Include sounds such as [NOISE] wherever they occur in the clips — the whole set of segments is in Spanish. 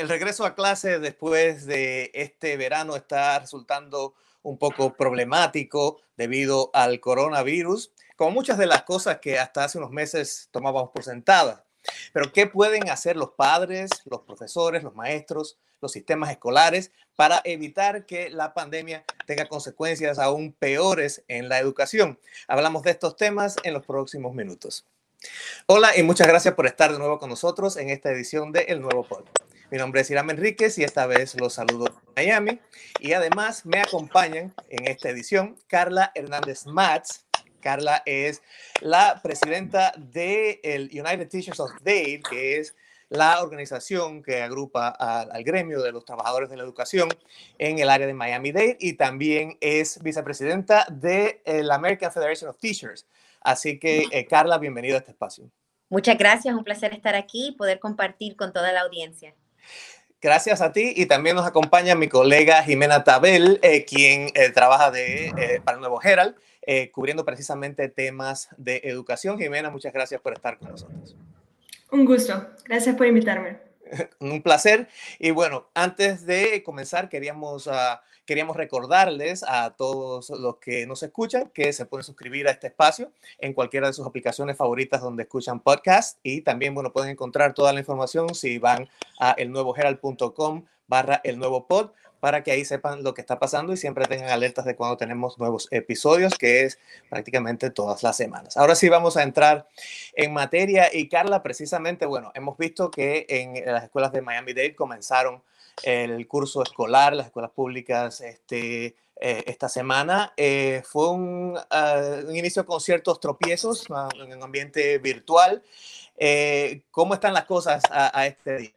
el regreso a clase después de este verano está resultando un poco problemático debido al coronavirus, como muchas de las cosas que hasta hace unos meses tomábamos por sentadas. Pero ¿qué pueden hacer los padres, los profesores, los maestros, los sistemas escolares para evitar que la pandemia tenga consecuencias aún peores en la educación? Hablamos de estos temas en los próximos minutos. Hola y muchas gracias por estar de nuevo con nosotros en esta edición de El Nuevo Podcast. Mi nombre es Irán Enríquez y esta vez los saludo de Miami. Y además me acompañan en esta edición Carla Hernández Matz. Carla es la presidenta del United Teachers of Dade, que es la organización que agrupa al, gremio de los trabajadores de la educación en el área de Miami-Dade y también es vicepresidenta de la American Federation of Teachers. Así que, eh, Carla, bienvenida a este espacio. Muchas gracias, un placer estar aquí y poder compartir con toda la audiencia. Gracias a ti y también nos acompaña mi colega Jimena Tabel, eh, quien eh, trabaja de, eh, para Nuevo Herald, cubriendo precisamente temas de educación. Jimena, muchas gracias por estar con nosotros. Un gusto, gracias por invitarme. [LAUGHS] Un placer. Y bueno, antes de comenzar, queríamos... Uh, Queríamos recordarles a todos los que nos escuchan que se pueden suscribir a este espacio en cualquiera de sus aplicaciones favoritas donde escuchan podcast y también, bueno, pueden encontrar toda la información si van a elnuevoherald.com barra el nuevo pod para que ahí sepan lo que está pasando y siempre tengan alertas de cuando tenemos nuevos episodios, que es prácticamente todas las semanas. Ahora sí vamos a entrar en materia y Carla, precisamente, bueno, hemos visto que en las escuelas de Miami-Dade comenzaron el curso escolar, las escuelas públicas este, eh, esta semana. Eh, fue ah, un, inicio con ciertos tropiezos ah, en un ambiente virtual. Eh, ¿Cómo están las cosas a este día?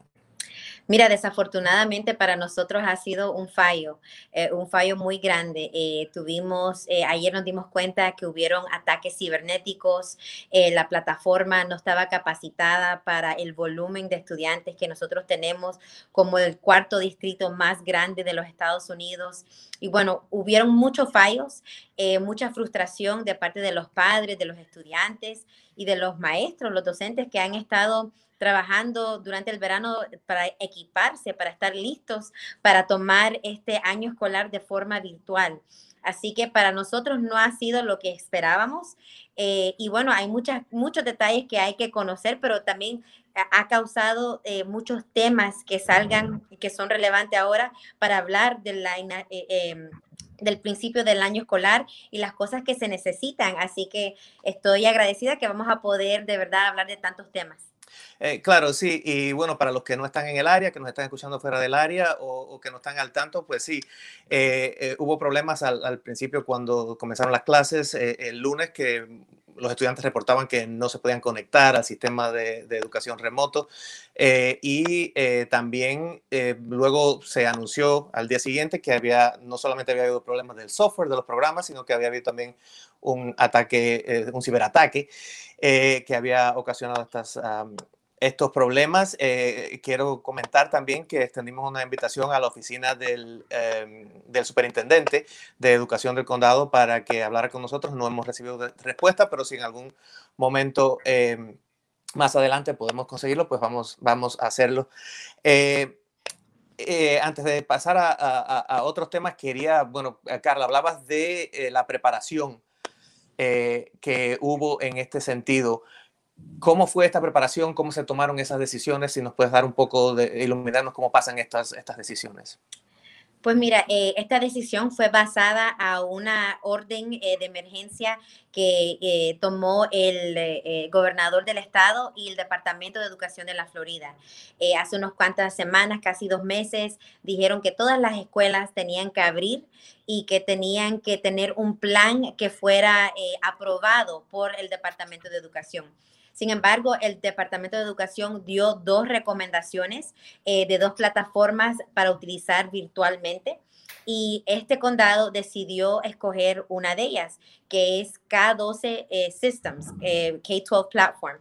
Mira, desafortunadamente para nosotros ha sido un fallo, eh, un fallo muy grande. Eh, tuvimos, eh, ayer nos dimos cuenta que hubieron ataques cibernéticos, la plataforma no estaba capacitada para el volumen de estudiantes que nosotros tenemos como el cuarto distrito más grande de los Estados Unidos. Y bueno, hubieron muchos fallos, mucha frustración de parte de los padres, de los estudiantes y de los maestros, los docentes que han estado trabajando durante el verano para equiparse, para estar listos para tomar este año escolar de forma virtual. Así que para nosotros no ha sido lo que esperábamos. Eh, y bueno, hay muchas, muchos detalles que hay que conocer, pero también ha causado eh, muchos temas que salgan, que son relevantes ahora para hablar eh, del principio del año escolar y las cosas que se necesitan. Así que estoy agradecida que vamos a poder de verdad hablar de tantos temas. Eh, claro, sí, y bueno, para los que no están en el área, que nos están escuchando fuera del área o, que no están al tanto, pues sí, eh, eh, hubo problemas al, principio cuando comenzaron las clases el lunes que los estudiantes reportaban que no se podían conectar al sistema de, educación remoto y también luego se anunció al día siguiente que había no solamente había habido problemas del software de los programas, sino que había habido también un ataque, un ciberataque que había ocasionado estas estos problemas. Eh, quiero comentar también que extendimos una invitación a la oficina del, em, del, superintendente de educación del condado para que hablara con nosotros. No hemos recibido respuesta, pero si en algún momento em, más adelante podemos conseguirlo, pues vamos, vamos a hacerlo. Eh, eh, antes de pasar a, a, otros temas, quería, bueno, Carla, hablabas de la preparación que hubo en este sentido. ¿Cómo fue esta preparación? ¿Cómo se tomaron esas decisiones? Si nos puedes dar un poco de iluminarnos cómo pasan estas, estas decisiones. Pues mira, eh, esta decisión fue basada a una orden eh, de emergencia que eh, tomó el gobernador del estado y el Departamento de Educación de la Florida. hace unas cuantas semanas, casi dos meses, dijeron que todas las escuelas tenían que abrir y que tenían que tener un plan que fuera aprobado por el Departamento de Educación. Sin embargo, el Departamento de Educación dio dos recomendaciones eh, de dos plataformas para utilizar virtualmente y este condado decidió escoger una de ellas, que es K12 eh, Systems, eh, K12 Platform.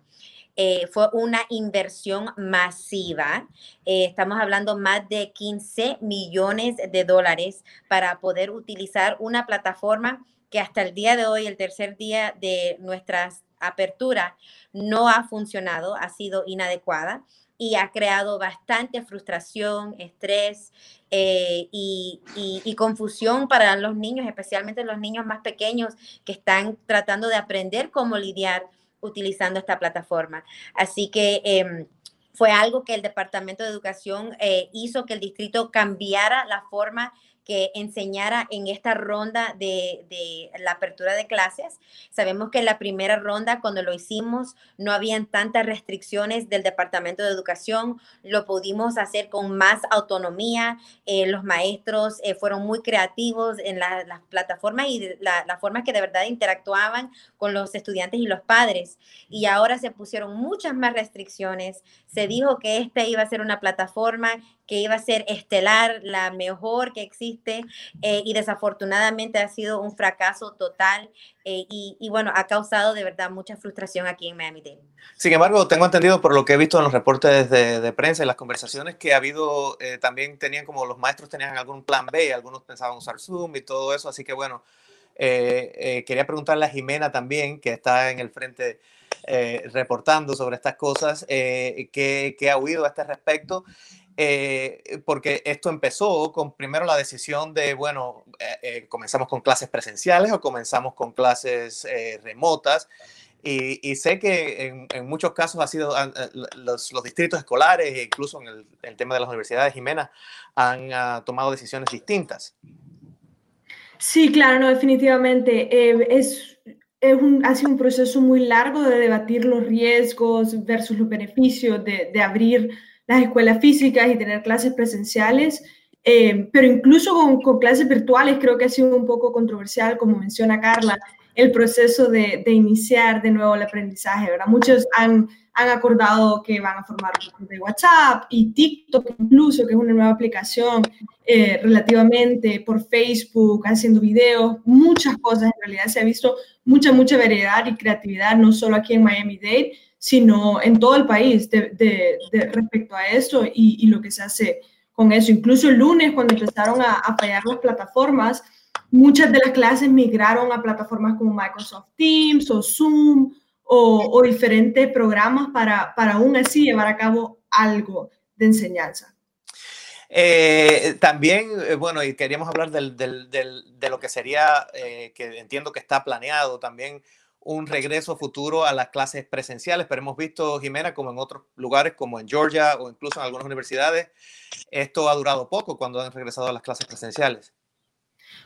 fue una inversión masiva. estamos hablando más de 15 millones de dólares para poder utilizar una plataforma que hasta el día de hoy, el tercer día de nuestras apertura, no ha funcionado, ha sido inadecuada. y ha creado bastante frustración, estrés eh, y, confusión para los niños, especialmente los niños más pequeños que están tratando de aprender cómo lidiar utilizando esta plataforma. Así que... Em, fue algo que el Departamento de Educación eh, hizo que el distrito cambiara la forma que enseñara en esta ronda de, la apertura de clases. Sabemos que en la primera ronda, cuando lo hicimos, no habían tantas restricciones del Departamento de Educación, lo pudimos hacer con más autonomía, eh, los maestros eh, fueron muy creativos en las plataformas y la, la forma que de verdad interactuaban con los estudiantes y los padres. Y ahora se pusieron muchas más restricciones, se dijo que esta iba a ser una plataforma que iba a ser estelar, la mejor que existe, eh, y desafortunadamente ha sido un fracaso total eh, y, bueno, ha causado de verdad mucha frustración aquí en Miami-Dade. Sin embargo, tengo entendido por lo que he visto en los reportes de, prensa y las conversaciones que ha habido, eh, también tenían como los maestros tenían algún plan B, algunos pensaban usar Zoom y todo eso, así que bueno, quería preguntarle a Jimena también, que está en el frente reportando sobre estas cosas, ¿qué, ¿qué, ha oído a este respecto eh, porque esto empezó con primero la decisión de, bueno, eh, eh, comenzamos con clases presenciales o comenzamos con clases remotas. Y, sé que en, muchos casos ha sido los, los, distritos escolares e incluso en el, tema de las universidades, Jimena, han ah, tomado decisiones distintas. Sí, claro, no, definitivamente. es, es un, ha sido un proceso muy largo de debatir los riesgos versus los beneficios de, de abrir las escuelas físicas y tener clases presenciales, eh, pero incluso con, clases virtuales creo que ha sido un poco controversial, como menciona Carla, el proceso de, iniciar de nuevo el aprendizaje, ¿verdad? Muchos han, han acordado que van a formar grupos de WhatsApp y TikTok incluso, que es una nueva aplicación eh, relativamente por Facebook, haciendo videos, muchas cosas. En realidad se ha visto mucha, mucha variedad y creatividad, no solo aquí en Miami-Dade, sino en todo el país de, respecto a eso y, lo que se hace con eso. Incluso el lunes, cuando empezaron a, fallar las plataformas, muchas de las clases migraron a plataformas como Microsoft Teams o Zoom o, diferentes programas para, para aún así llevar a cabo algo de enseñanza. Eh, también, eh, bueno, y queríamos hablar de lo que sería, eh, que entiendo que está planeado también un regreso futuro a las clases presenciales, pero hemos visto, Jimena, como en otros lugares, como en Georgia o incluso en algunas universidades, esto ha durado poco cuando han regresado a las clases presenciales.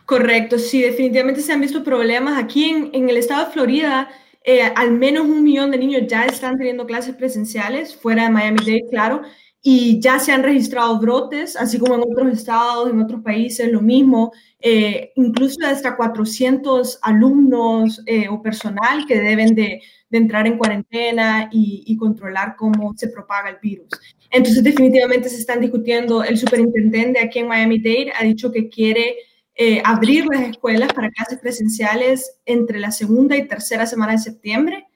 Correcto, sí, definitivamente se han visto problemas. Aquí en, el estado de Florida, eh, al menos un millón de niños ya están teniendo clases presenciales, fuera de Miami-Dade, claro, y ya se han registrado brotes, así como en otros estados, en otros países, lo mismo. Eh, incluso hasta 400 alumnos eh, o personal que deben de, entrar en cuarentena y, controlar cómo se propaga el virus. Entonces, definitivamente se están discutiendo. El superintendente aquí en Miami-Dade ha dicho que quiere eh, abrir las escuelas para clases presenciales entre la segunda y tercera semana de septiembre.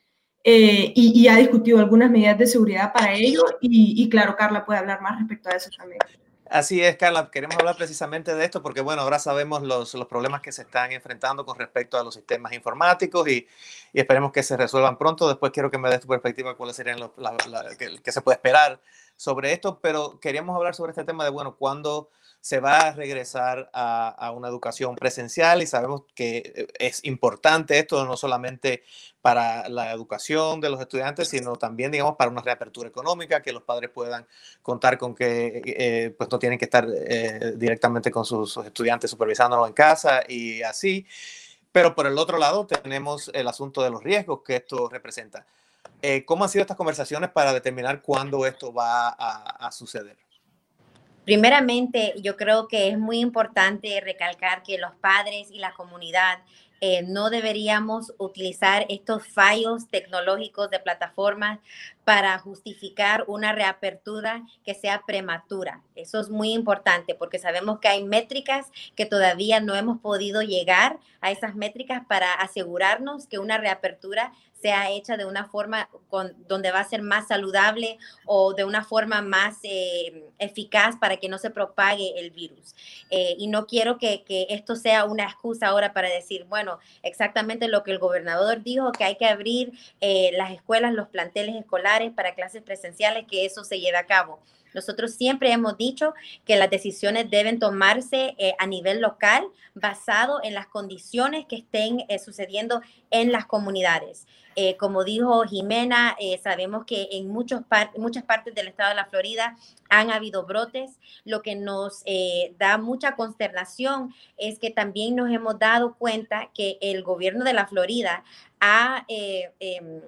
Y, ha discutido algunas medidas de seguridad para ello. Y, y, claro, Carla puede hablar más respecto a eso también. Así es, Carla. Queremos hablar precisamente de esto porque, bueno, ahora sabemos los, los problemas que se están enfrentando con respecto a los sistemas informáticos y, y esperemos que se resuelvan pronto. Después quiero que me des tu perspectiva cuáles serían los que, se puede esperar sobre esto, pero queríamos hablar sobre este tema de, bueno, cuándo se va a regresar a, una educación presencial y sabemos que eh, es importante esto no solamente para la educación de los estudiantes, sino también, digamos, para una reapertura económica, que los padres puedan contar con que eh, pues no tienen que estar eh, directamente con sus, estudiantes supervisándolo en casa y así. Pero por el otro lado tenemos el asunto de los riesgos que esto representa. ¿Cómo han sido estas conversaciones para determinar cuándo esto va a suceder? Primeramente, yo creo que es muy importante recalcar que los padres y la comunidad eh, no deberíamos utilizar estos fallos tecnológicos de plataformas para justificar una reapertura que sea prematura. Eso es muy importante porque sabemos que hay métricas que todavía no hemos podido llegar a esas métricas para asegurarnos que una reapertura sea hecha de una forma donde va a ser más saludable o de una forma más eh, eficaz para que no se propague el virus. Eh, y no quiero que, esto sea una excusa ahora para decir, bueno, bueno, exactamente lo que el gobernador dijo, que hay que abrir eh, las escuelas, los planteles escolares para clases presenciales, que eso se lleve a cabo. Nosotros siempre hemos dicho que las decisiones deben tomarse eh, a nivel local basado en las condiciones que estén eh, sucediendo en las comunidades. Eh, como dijo Jimena, sabemos que en muchos muchas partes del estado de la Florida han habido brotes. Lo que nos da mucha consternación es que también nos hemos dado cuenta que el gobierno de la Florida ha em,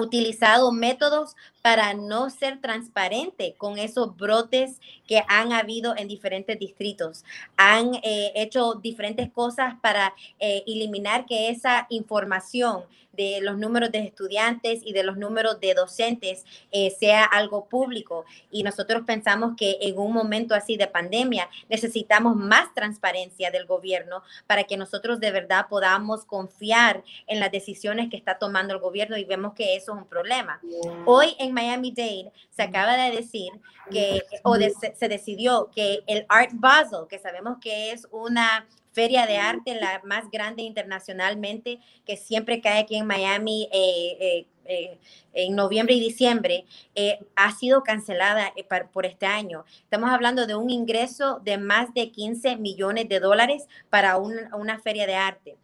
utilizado métodos para no ser transparente con esos brotes que han habido en diferentes distritos. Han eh, hecho diferentes cosas para eh, eliminar que esa información de los números de estudiantes y de los números de docentes eh, sea algo público. Y nosotros pensamos que en un momento así de pandemia necesitamos más transparencia del gobierno para que nosotros de verdad podamos confiar en las decisiones que está tomando el gobierno y vemos que eso es un problema. Hoy en Miami-Dade se acaba de decir que, o se decidió que el Art Basel, que sabemos que es una feria de arte, la más grande internacionalmente, que siempre cae aquí en Miami eh, eh, eh, en noviembre y diciembre, ha sido cancelada por este año. Estamos hablando de un ingreso de más de 15 millones de dólares para una feria de arte.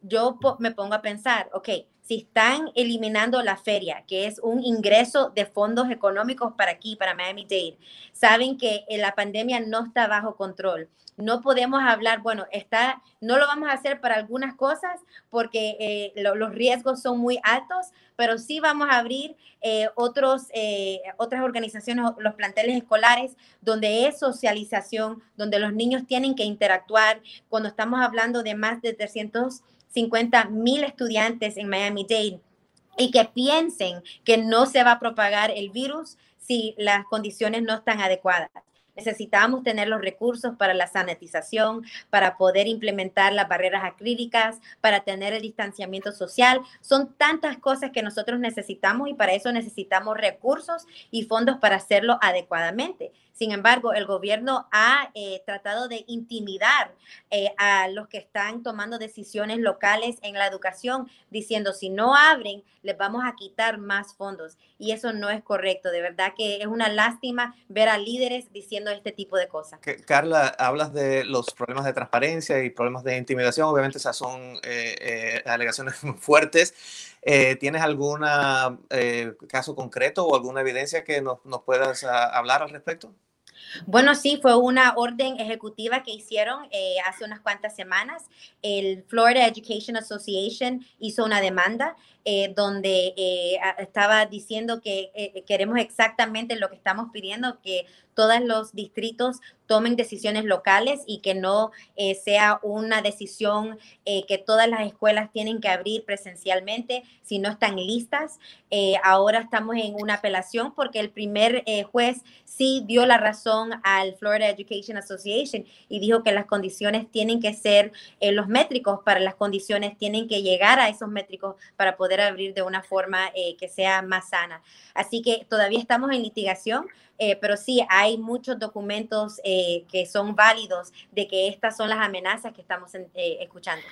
Yo me pongo a pensar, ok, si están eliminando la feria, que es un ingreso de fondos económicos para aquí, para Miami-Dade, saben que la pandemia no está bajo control. No podemos hablar, bueno, está, no lo vamos a hacer para algunas cosas porque eh, los riesgos son muy altos, pero sí vamos a abrir eh, otros, eh, otras organizaciones, los planteles escolares, donde es socialización, donde los niños tienen que interactuar. Cuando estamos hablando de más de 300 50 mil estudiantes en Miami-Dade y que piensen que no se va a propagar el virus si las condiciones no están adecuadas. Necesitamos tener los recursos para la sanitización, para poder implementar las barreras acrílicas, para tener el distanciamiento social. Son tantas cosas que nosotros necesitamos y para eso necesitamos recursos y fondos para hacerlo adecuadamente. Sin embargo, el gobierno ha eh, tratado de intimidar eh, a los que están tomando decisiones locales en la educación, diciendo si no abren, les vamos a quitar más fondos. Y eso no es correcto. De verdad que es una lástima ver a líderes diciendo este tipo de cosas. Carla, hablas de los problemas de transparencia y problemas de intimidación. Obviamente esas son eh, alegaciones [LAUGHS] fuertes. ¿Tienes algún caso concreto o alguna evidencia que nos, nos puedas ah, hablar al respecto? Bueno, sí, fue una orden ejecutiva que hicieron eh, hace unas cuantas semanas. El Florida Education Association hizo una demanda eh, donde eh, estaba diciendo que queremos exactamente lo que estamos pidiendo, que todos los distritos tomen decisiones locales y que no eh, sea una decisión eh, que todas las escuelas tienen que abrir presencialmente si no están listas. Eh, ahora estamos en una apelación porque el primer juez sí dio la razón al Florida Education Association y dijo que las condiciones tienen que ser, los métricos para las condiciones tienen que llegar a esos métricos para poder abrir de una forma que sea más sana. Así que todavía estamos en litigación eh, pero sí hay muchos documentos eh, que son válidos de que estas son las amenazas que estamos eh, escuchando.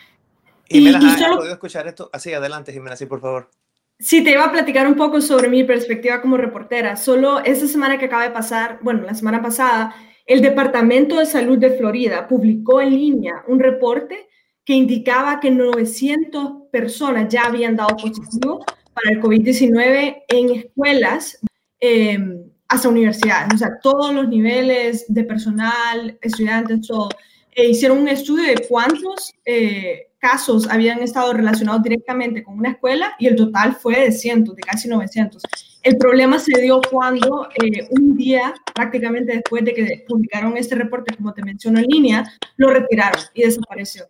Jimena, y, solo... podido escuchar esto? Así, adelante, Jimena, sí, por favor. Sí, te iba a platicar un poco sobre mi perspectiva como reportera. Solo esta semana que acaba de pasar, bueno, la semana pasada, el Departamento de Salud de Florida publicó en línea un reporte que indicaba que 900 personas ya habían dado positivo para el COVID-19 en escuelas eh, hasta universidades, o sea, todos los niveles de personal, estudiantes, todo. E hicieron un estudio de cuántos eh, casos habían estado relacionados directamente con una escuela y el total fue de cientos, de casi 900. El problema se dio cuando eh, un día, prácticamente después de que publicaron este reporte, como te menciono en línea, lo retiraron y desapareció.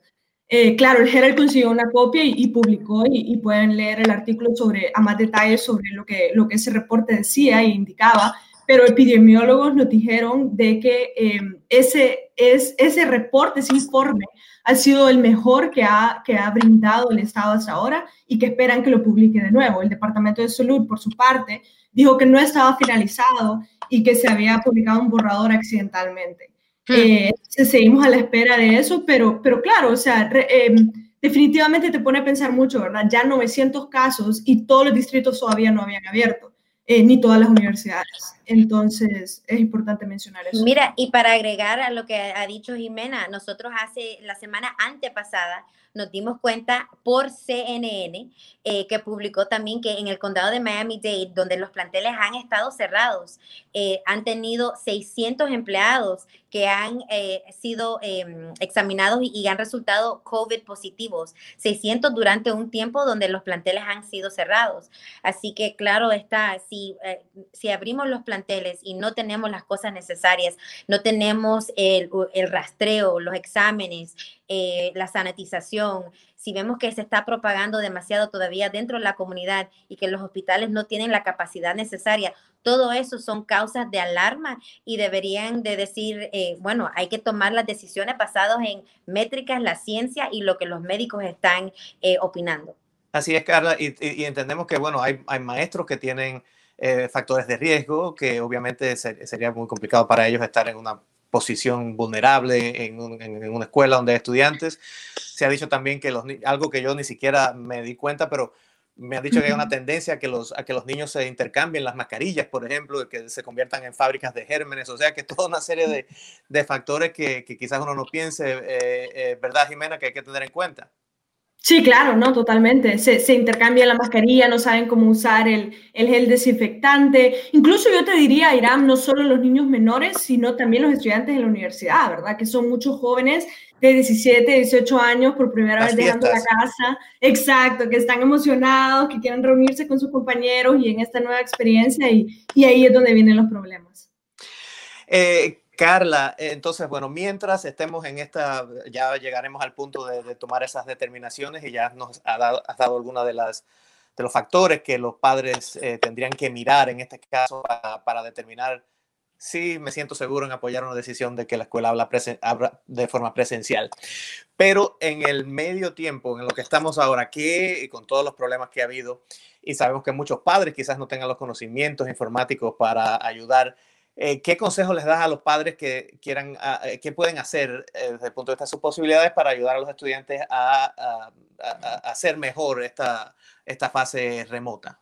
Eh, claro, el Herald consiguió una copia y, publicó y, pueden leer el artículo sobre, a más detalles sobre lo que, lo que ese reporte decía e indicaba, pero epidemiólogos nos dijeron de que em, ese, es, ese reporte, ese informe, ha sido el mejor que ha, que ha brindado el Estado hasta ahora y que esperan que lo publique de nuevo. El Departamento de Salud, por su parte, dijo que no estaba finalizado y que se había publicado un borrador accidentalmente. Eh, seguimos a la espera de eso, pero, pero claro, o sea, em, definitivamente te pone a pensar mucho, ¿verdad? Ya 900 casos y todos los distritos todavía no habían abierto. Eh, ni todas las universidades. Entonces, es importante mencionar eso. Mira, y para agregar a lo que ha dicho Jimena, nosotros hace la semana antepasada nos dimos cuenta por CNN, eh, que publicó también que en el condado de Miami-Dade, donde los planteles han estado cerrados, eh, han tenido 600 empleados que han eh, sido em, examinados y, han resultado COVID positivos, 600 durante un tiempo donde los planteles han sido cerrados. Así que claro está, si, si abrimos los planteles y no tenemos las cosas necesarias, no tenemos el, el rastreo, los exámenes, la sanitización, si vemos que se está propagando demasiado todavía dentro de la comunidad y que los hospitales no tienen la capacidad necesaria, todo eso son causas de alarma y deberían de decir, eh, bueno, hay que tomar las decisiones basadas en métricas, la ciencia y lo que los médicos están eh, opinando. Así es, Carla, y, entendemos que, bueno, hay, hay maestros que tienen eh, factores de riesgo, que obviamente sería muy complicado para ellos estar en una posición vulnerable en, una escuela donde hay estudiantes. Se ha dicho también que los, algo que yo ni siquiera me di cuenta, pero me han dicho que hay una tendencia a que los, a que los niños se intercambien las mascarillas, por ejemplo, que se conviertan en fábricas de gérmenes, o sea que toda una serie de, de factores que, que, quizás uno no piense, eh, eh, ¿verdad, Jimena?, que hay que tener en cuenta. Sí, claro, no, totalmente. Se, se, intercambia la mascarilla, no saben cómo usar el, el, gel desinfectante. Incluso yo te diría, Irán, no solo los niños menores, sino también los estudiantes de la universidad, ¿verdad? Que son muchos jóvenes de 17, 18 años por primera vez dejando la casa. Exacto, que están emocionados, que quieren reunirse con sus compañeros y en esta nueva experiencia y, y ahí es donde vienen los problemas. Eh, Carla, entonces, bueno, mientras estemos en esta, ya llegaremos al punto de, tomar esas determinaciones y ya nos ha dado, has dado alguna de las de los factores que los padres eh, tendrían que mirar en este caso para, determinar si me siento seguro en apoyar una decisión de que la escuela habla, de forma presencial. Pero en el medio tiempo, en lo que estamos ahora, que con todos los problemas que ha habido, y sabemos que muchos padres quizás no tengan los conocimientos informáticos para ayudar eh, ¿Qué consejos les das a los padres que quieran, ah, eh, qué pueden hacer eh, desde el punto de vista de sus posibilidades para ayudar a los estudiantes a, hacer mejor esta, esta fase remota?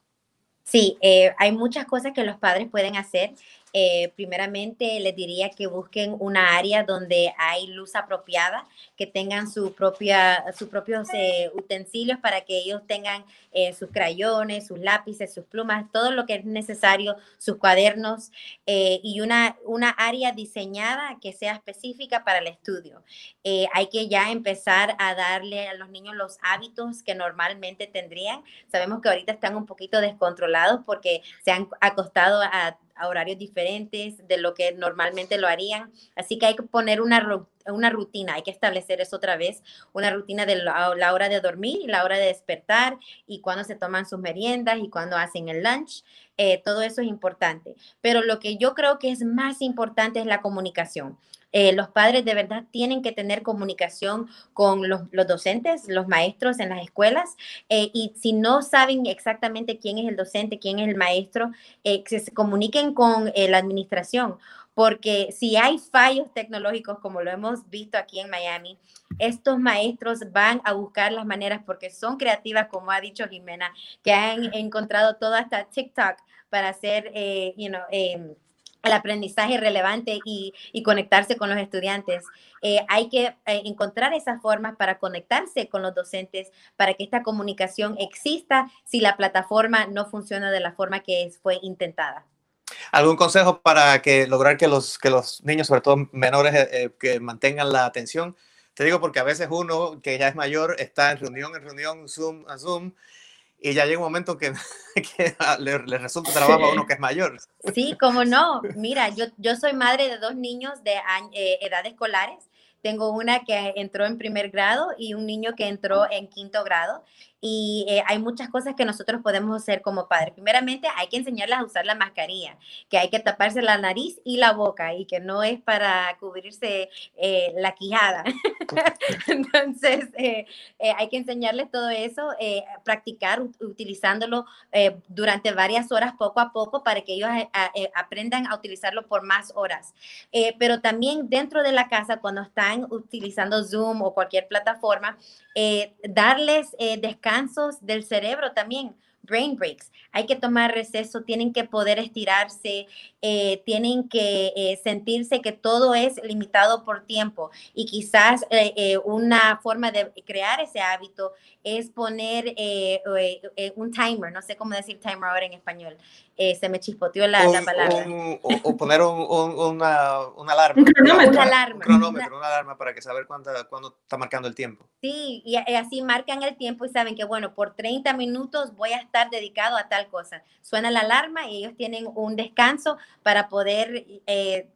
Sí, hay muchas cosas que los padres pueden hacer eh, primeramente les diría que busquen una área donde hay luz apropiada, que tengan su propia, sus propios eh, utensilios para que ellos tengan eh, sus crayones, sus lápices, sus plumas, todo lo que es necesario, sus cuadernos y una, una área diseñada que sea específica para el estudio. hay que ya empezar a darle a los niños los hábitos que normalmente tendrían. Sabemos que ahorita están un poquito descontrolados porque se han acostado a a horarios diferentes de lo que normalmente lo harían. Así que hay que poner una, una rutina, hay que establecer eso otra vez, una rutina de la, hora de dormir la hora de despertar y cuando se toman sus meriendas y cuando hacen el lunch. Eh, todo eso es importante. Pero lo que yo creo que es más importante es la comunicación. Eh, los padres de verdad tienen que tener comunicación con los, docentes, los maestros en las escuelas, eh, y si no saben exactamente quién es el docente, quién es el maestro, eh, que se comuniquen con la administración, porque si hay fallos tecnológicos, como lo hemos visto aquí en Miami, estos maestros van a buscar las maneras, porque son creativas, como ha dicho Jimena, que han encontrado toda esta TikTok para hacer, you know, em, el aprendizaje relevante y, conectarse con los estudiantes. Eh, hay que eh, encontrar esas formas para conectarse con los docentes, para que esta comunicación exista si la plataforma no funciona de la forma que fue intentada. ¿Algún consejo para que lograr que los, que los niños, sobre todo menores, eh, que mantengan la atención? Te digo porque a veces uno que ya es mayor está en reunión en reunión, Zoom a Zoom, y ya llega un momento que, [LAUGHS] le, resulta trabajo a uno que es mayor. Sí, cómo no. Mira, yo, yo soy madre de dos niños de eh, edad escolares. Tengo una que entró en primer grado y un niño que entró en quinto grado. Y eh, hay muchas cosas que nosotros podemos hacer como padres. Primeramente, hay que enseñarles a usar la mascarilla, que hay que taparse la nariz y la boca y que no es para cubrirse eh, la quijada. [LAUGHS] Entonces, eh, hay que enseñarles todo eso, practicar utilizándolo durante varias horas poco a poco para que ellos aprendan a utilizarlo por más horas. pero también dentro de la casa, cuando están utilizando Zoom o cualquier plataforma, darles descansos del cerebro también brain breaks. Hay que tomar receso, tienen que poder estirarse, eh, tienen que eh, sentirse que todo es limitado por tiempo. Y quizás eh, una forma de crear ese hábito es poner un timer, no sé cómo decir timer ahora en español. se me chispoteó la, palabra. o, poner una, alarma. Un cronómetro. Una alarma. Un cronómetro, una alarma para que saber cuándo está marcando el tiempo. Sí, y así marcan el tiempo y saben que, bueno, por 30 minutos voy a estar dedicado a tal cosa. Suena la alarma y ellos tienen un descanso para poder eh,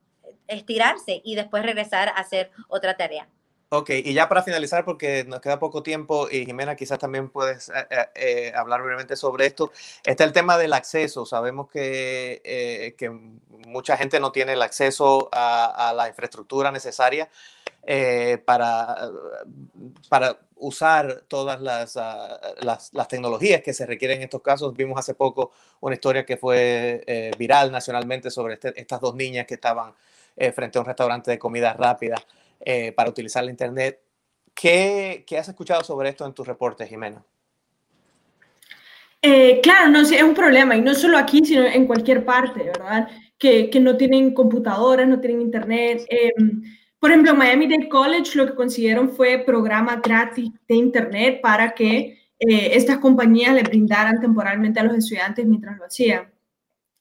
estirarse y después regresar a hacer otra tarea. Ok, y ya para finalizar, porque nos queda poco tiempo, y Jimena, quizás también puedes eh, eh, hablar brevemente sobre esto, está el tema del acceso. Sabemos que, que mucha gente no tiene el acceso a, a la infraestructura necesaria para, para usar todas ah, las, las, tecnologías que se requieren en estos casos. Vimos hace poco una historia que fue eh, viral nacionalmente sobre este, estas dos niñas que estaban eh, frente a un restaurante de comida rápida eh, para utilizar la Internet. ¿Qué, ¿Qué, has escuchado sobre esto en tus reportes, Jimena? claro, no, es un problema, y no solo aquí, sino en cualquier parte, ¿verdad? Que, que no tienen computadoras, no tienen Internet. Por ejemplo, Miami Dade College lo que consiguieron fue programa gratis de Internet para que eh, estas compañías le brindaran temporalmente a los estudiantes mientras lo hacían.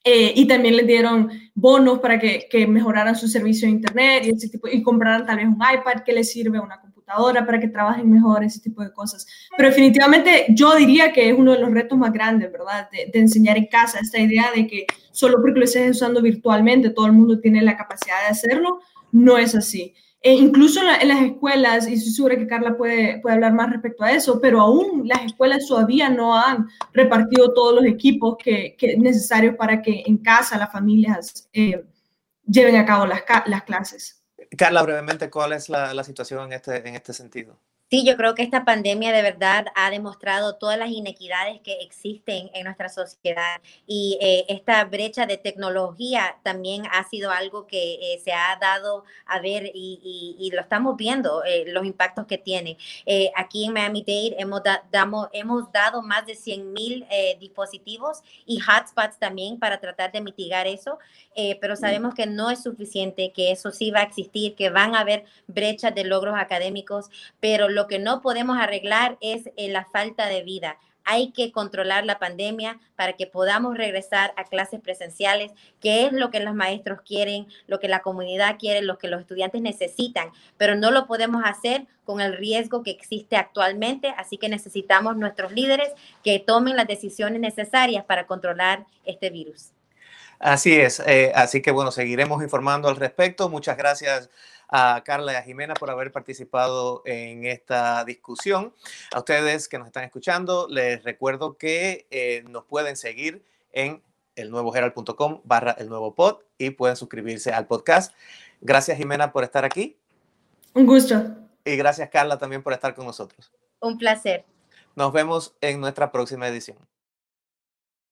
Eh, y también les dieron bonos para que, que, mejoraran su servicio de Internet y, ese tipo, y compraran tal vez un iPad que les sirve, una computadora para que trabajen mejor, ese tipo de cosas. Pero definitivamente yo diría que es uno de los retos más grandes, ¿verdad? De, de enseñar en casa, esta idea de que solo porque lo estés usando virtualmente todo el mundo tiene la capacidad de hacerlo no es así. E incluso en, las escuelas, y estoy segura que Carla puede, puede hablar más respecto a eso, pero aún las escuelas todavía no han repartido todos los equipos que, que necesarios para que en casa las familias eh, lleven a cabo las, las clases. Carla, brevemente, ¿cuál es la, la situación en este, en este sentido? Sí, yo creo que esta pandemia de verdad ha demostrado todas las inequidades que existen en nuestra sociedad y eh, esta brecha de tecnología también ha sido algo que eh, se ha dado a ver y, lo estamos viendo, eh, los impactos que tiene. aquí en Miami-Dade hemos, hemos dado más de 100 mil dispositivos y hotspots también para tratar de mitigar eso, pero sabemos que no es suficiente, que eso sí va a existir, que van a haber brechas de logros académicos, pero lo que no podemos arreglar es eh, la falta de vida. Hay que controlar la pandemia para que podamos regresar a clases presenciales, que es lo que los maestros quieren, lo que la comunidad quiere, lo que los estudiantes necesitan, pero no lo podemos hacer con el riesgo que existe actualmente, así que necesitamos nuestros líderes que tomen las decisiones necesarias para controlar este virus. Así es, eh, así que bueno, seguiremos informando al respecto. Muchas gracias a Carla y a Jimena por haber participado en esta discusión. A ustedes que nos están escuchando, les recuerdo que eh, nos pueden seguir en elnuevoherald.com barra el nuevo pod y pueden suscribirse al podcast. Gracias Jimena por estar aquí. Un gusto. Y gracias Carla también por estar con nosotros. Un placer. Nos vemos en nuestra próxima edición.